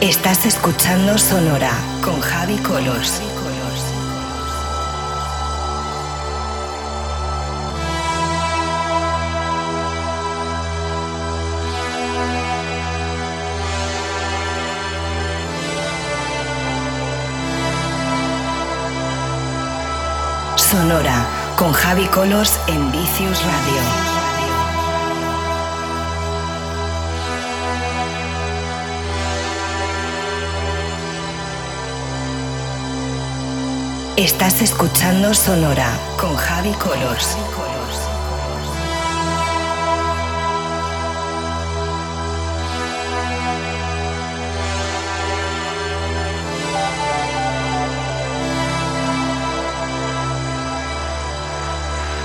Estás escuchando Sonora con Javi Colors. Sonora con Javi Colors en Vicious Radio. Estás escuchando Sonora con Javi Colors.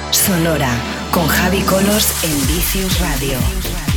Sonora con Javi Colors en Vicious Radio.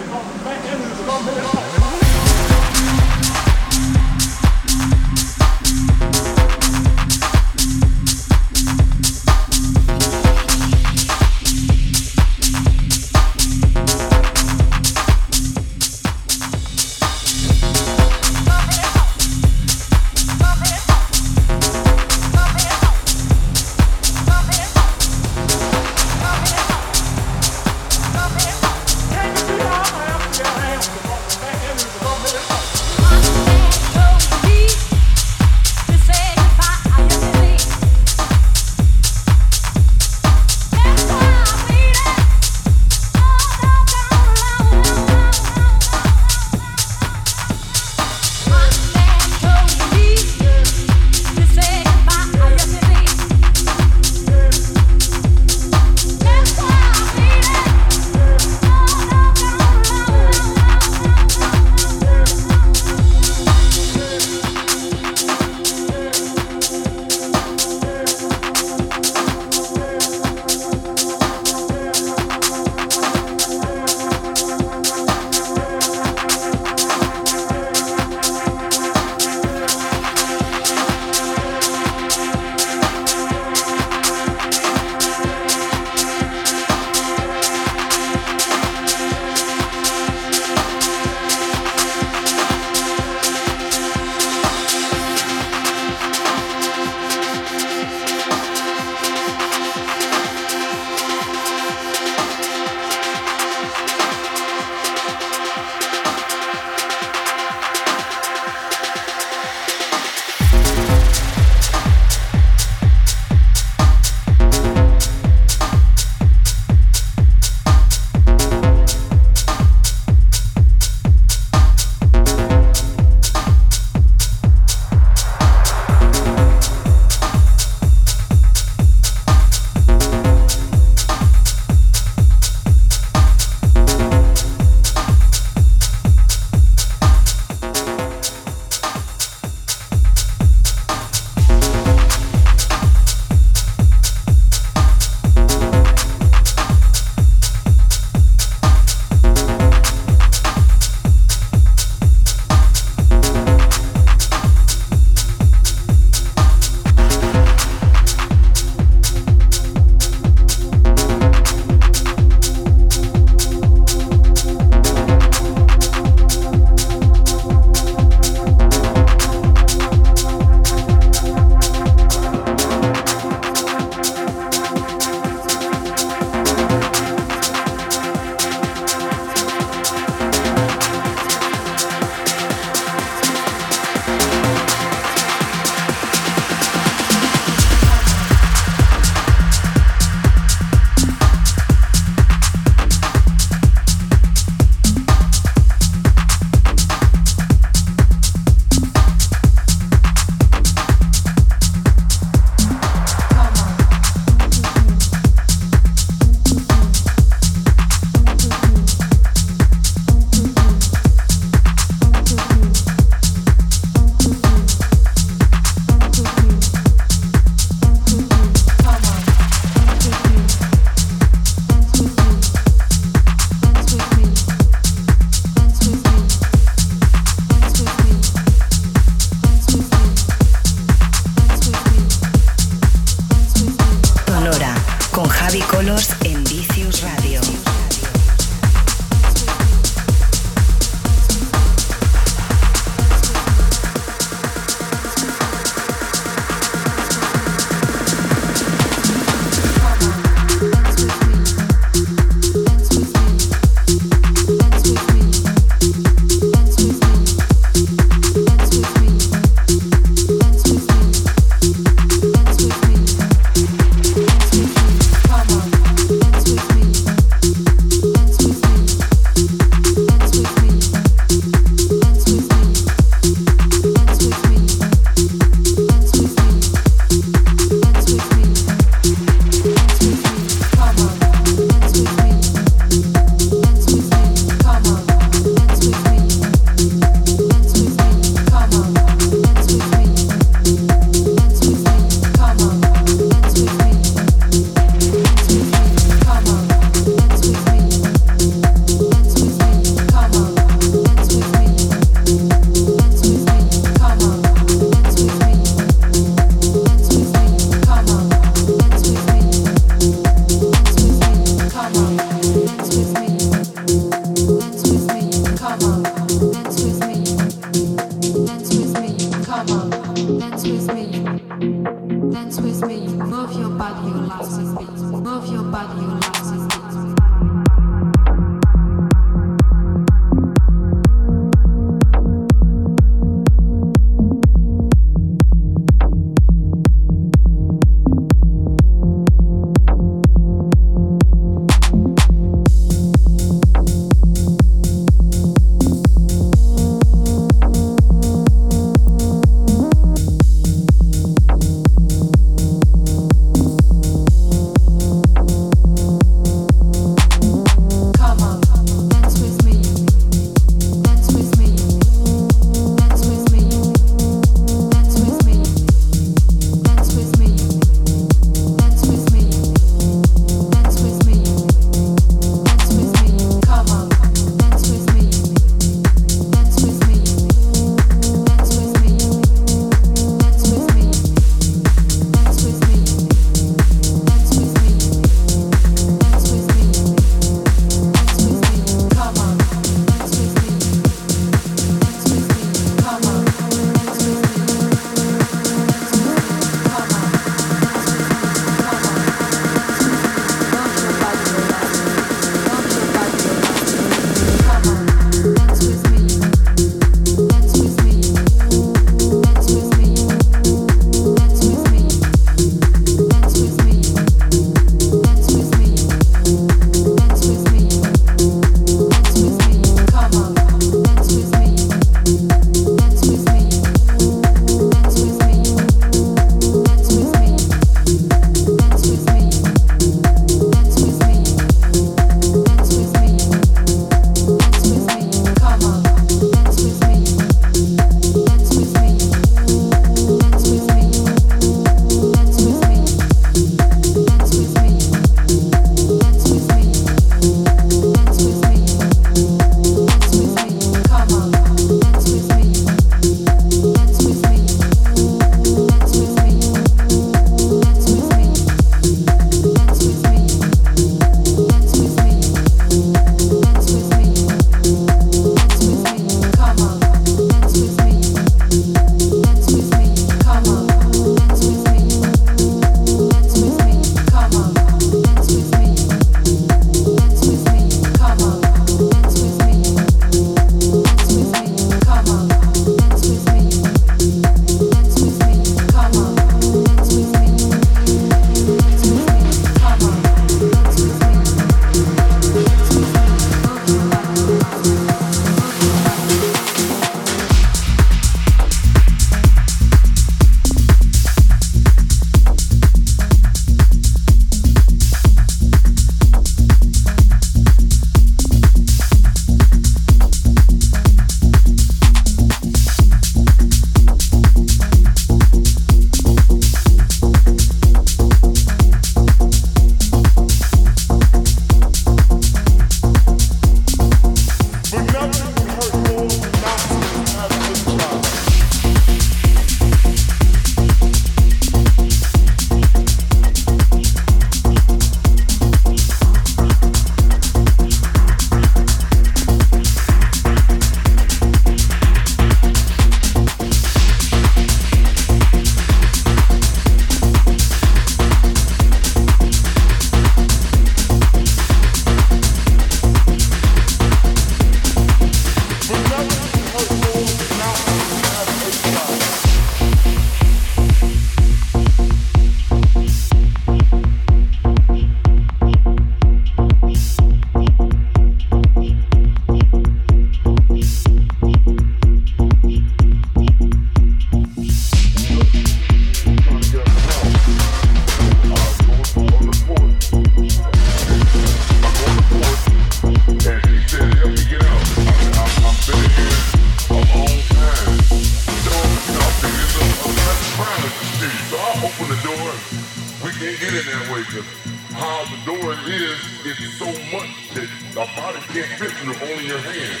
It's so much that the body can't fit through only your hand.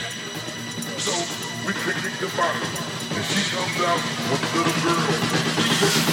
So we pick the bottom, and she comes out with a little girl.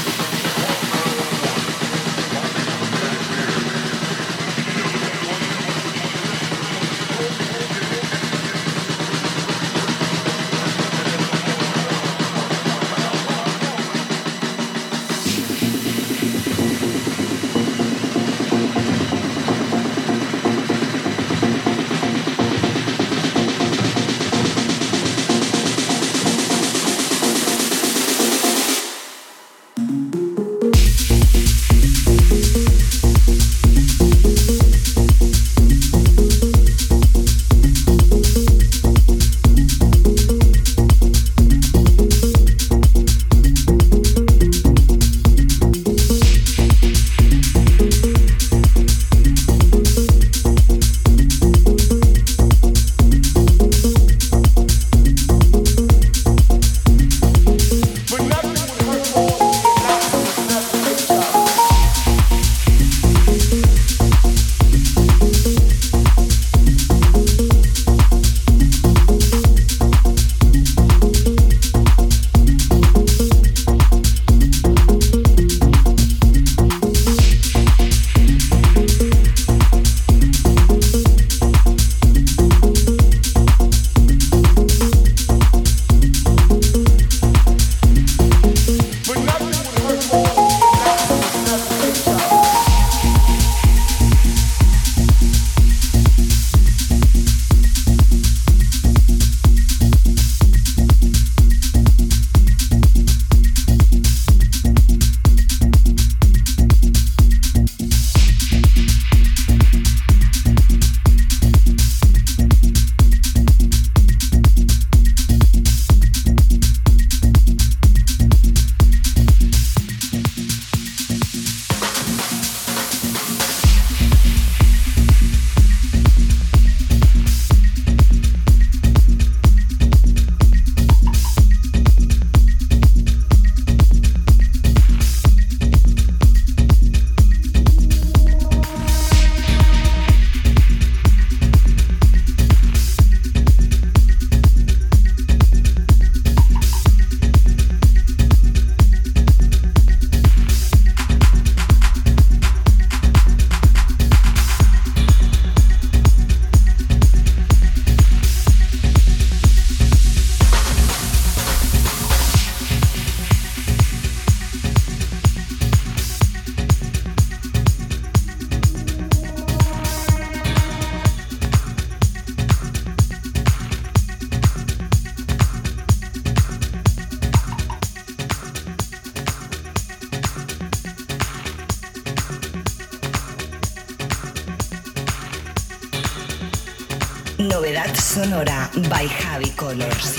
Travelers.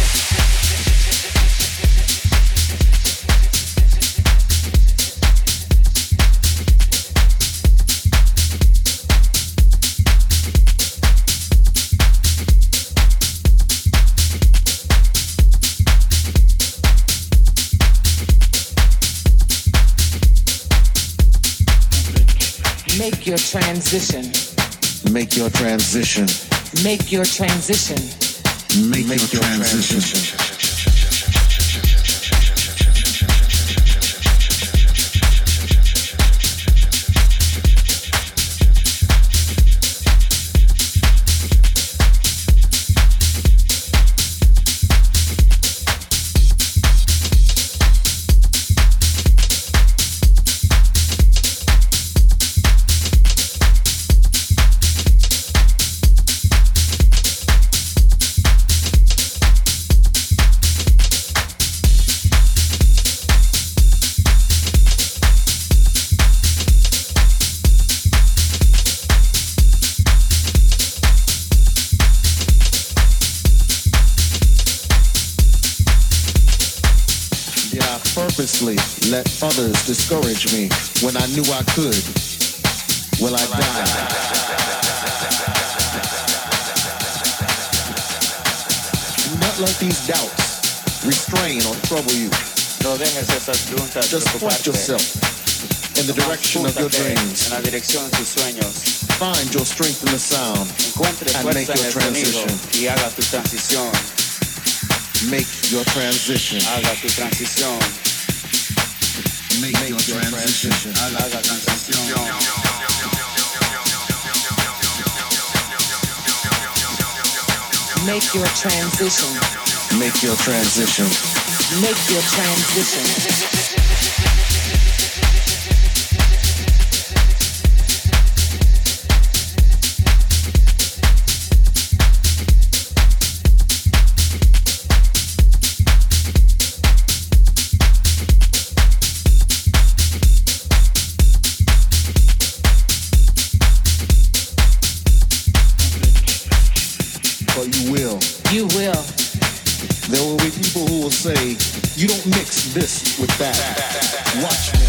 Make your, transition. Make your, transition. Make, your, transition. Discourage me when I knew I could. Will I die? Do not let these doubts restrain or trouble you. No dejes esas preguntas Just point yourself in the direction of your dreams. En la dirección de tus sueños. Find your strength in the sound and make your transition. Y haga tu transición. Make your transition. Haga. Make, your transition. Haga transición. Make your transition. Make your transition. Make your transition. Watch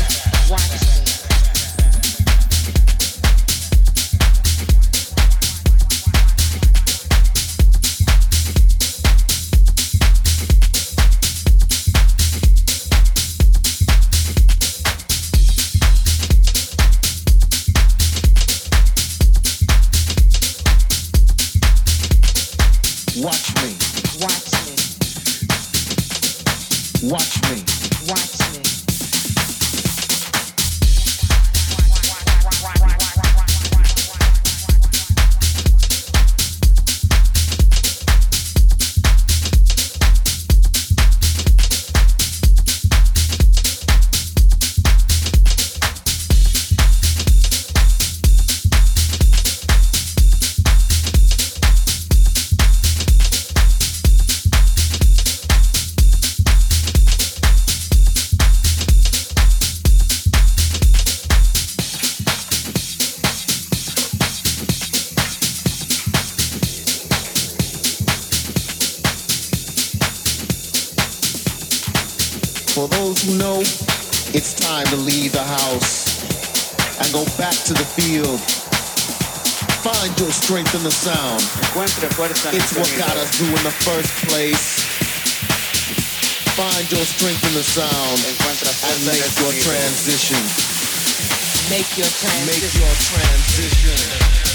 It's what got us through in the first place. Find your strength in the sound and make your transition. Make your transition. Make your transition.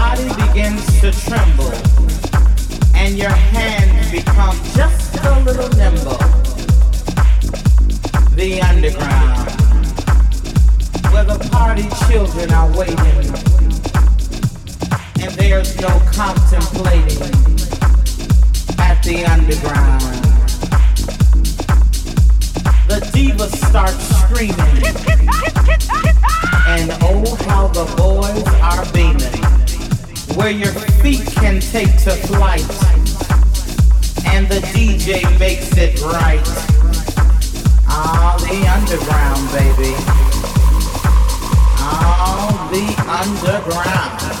body begins to tremble and your hands become just a little nimble. The underground, where the party children are waiting and there's no contemplating at the underground. The diva starts screaming, and oh, how the boys are beaming where your feet can take to flight, and the DJ makes it right. All the underground, baby. All the underground.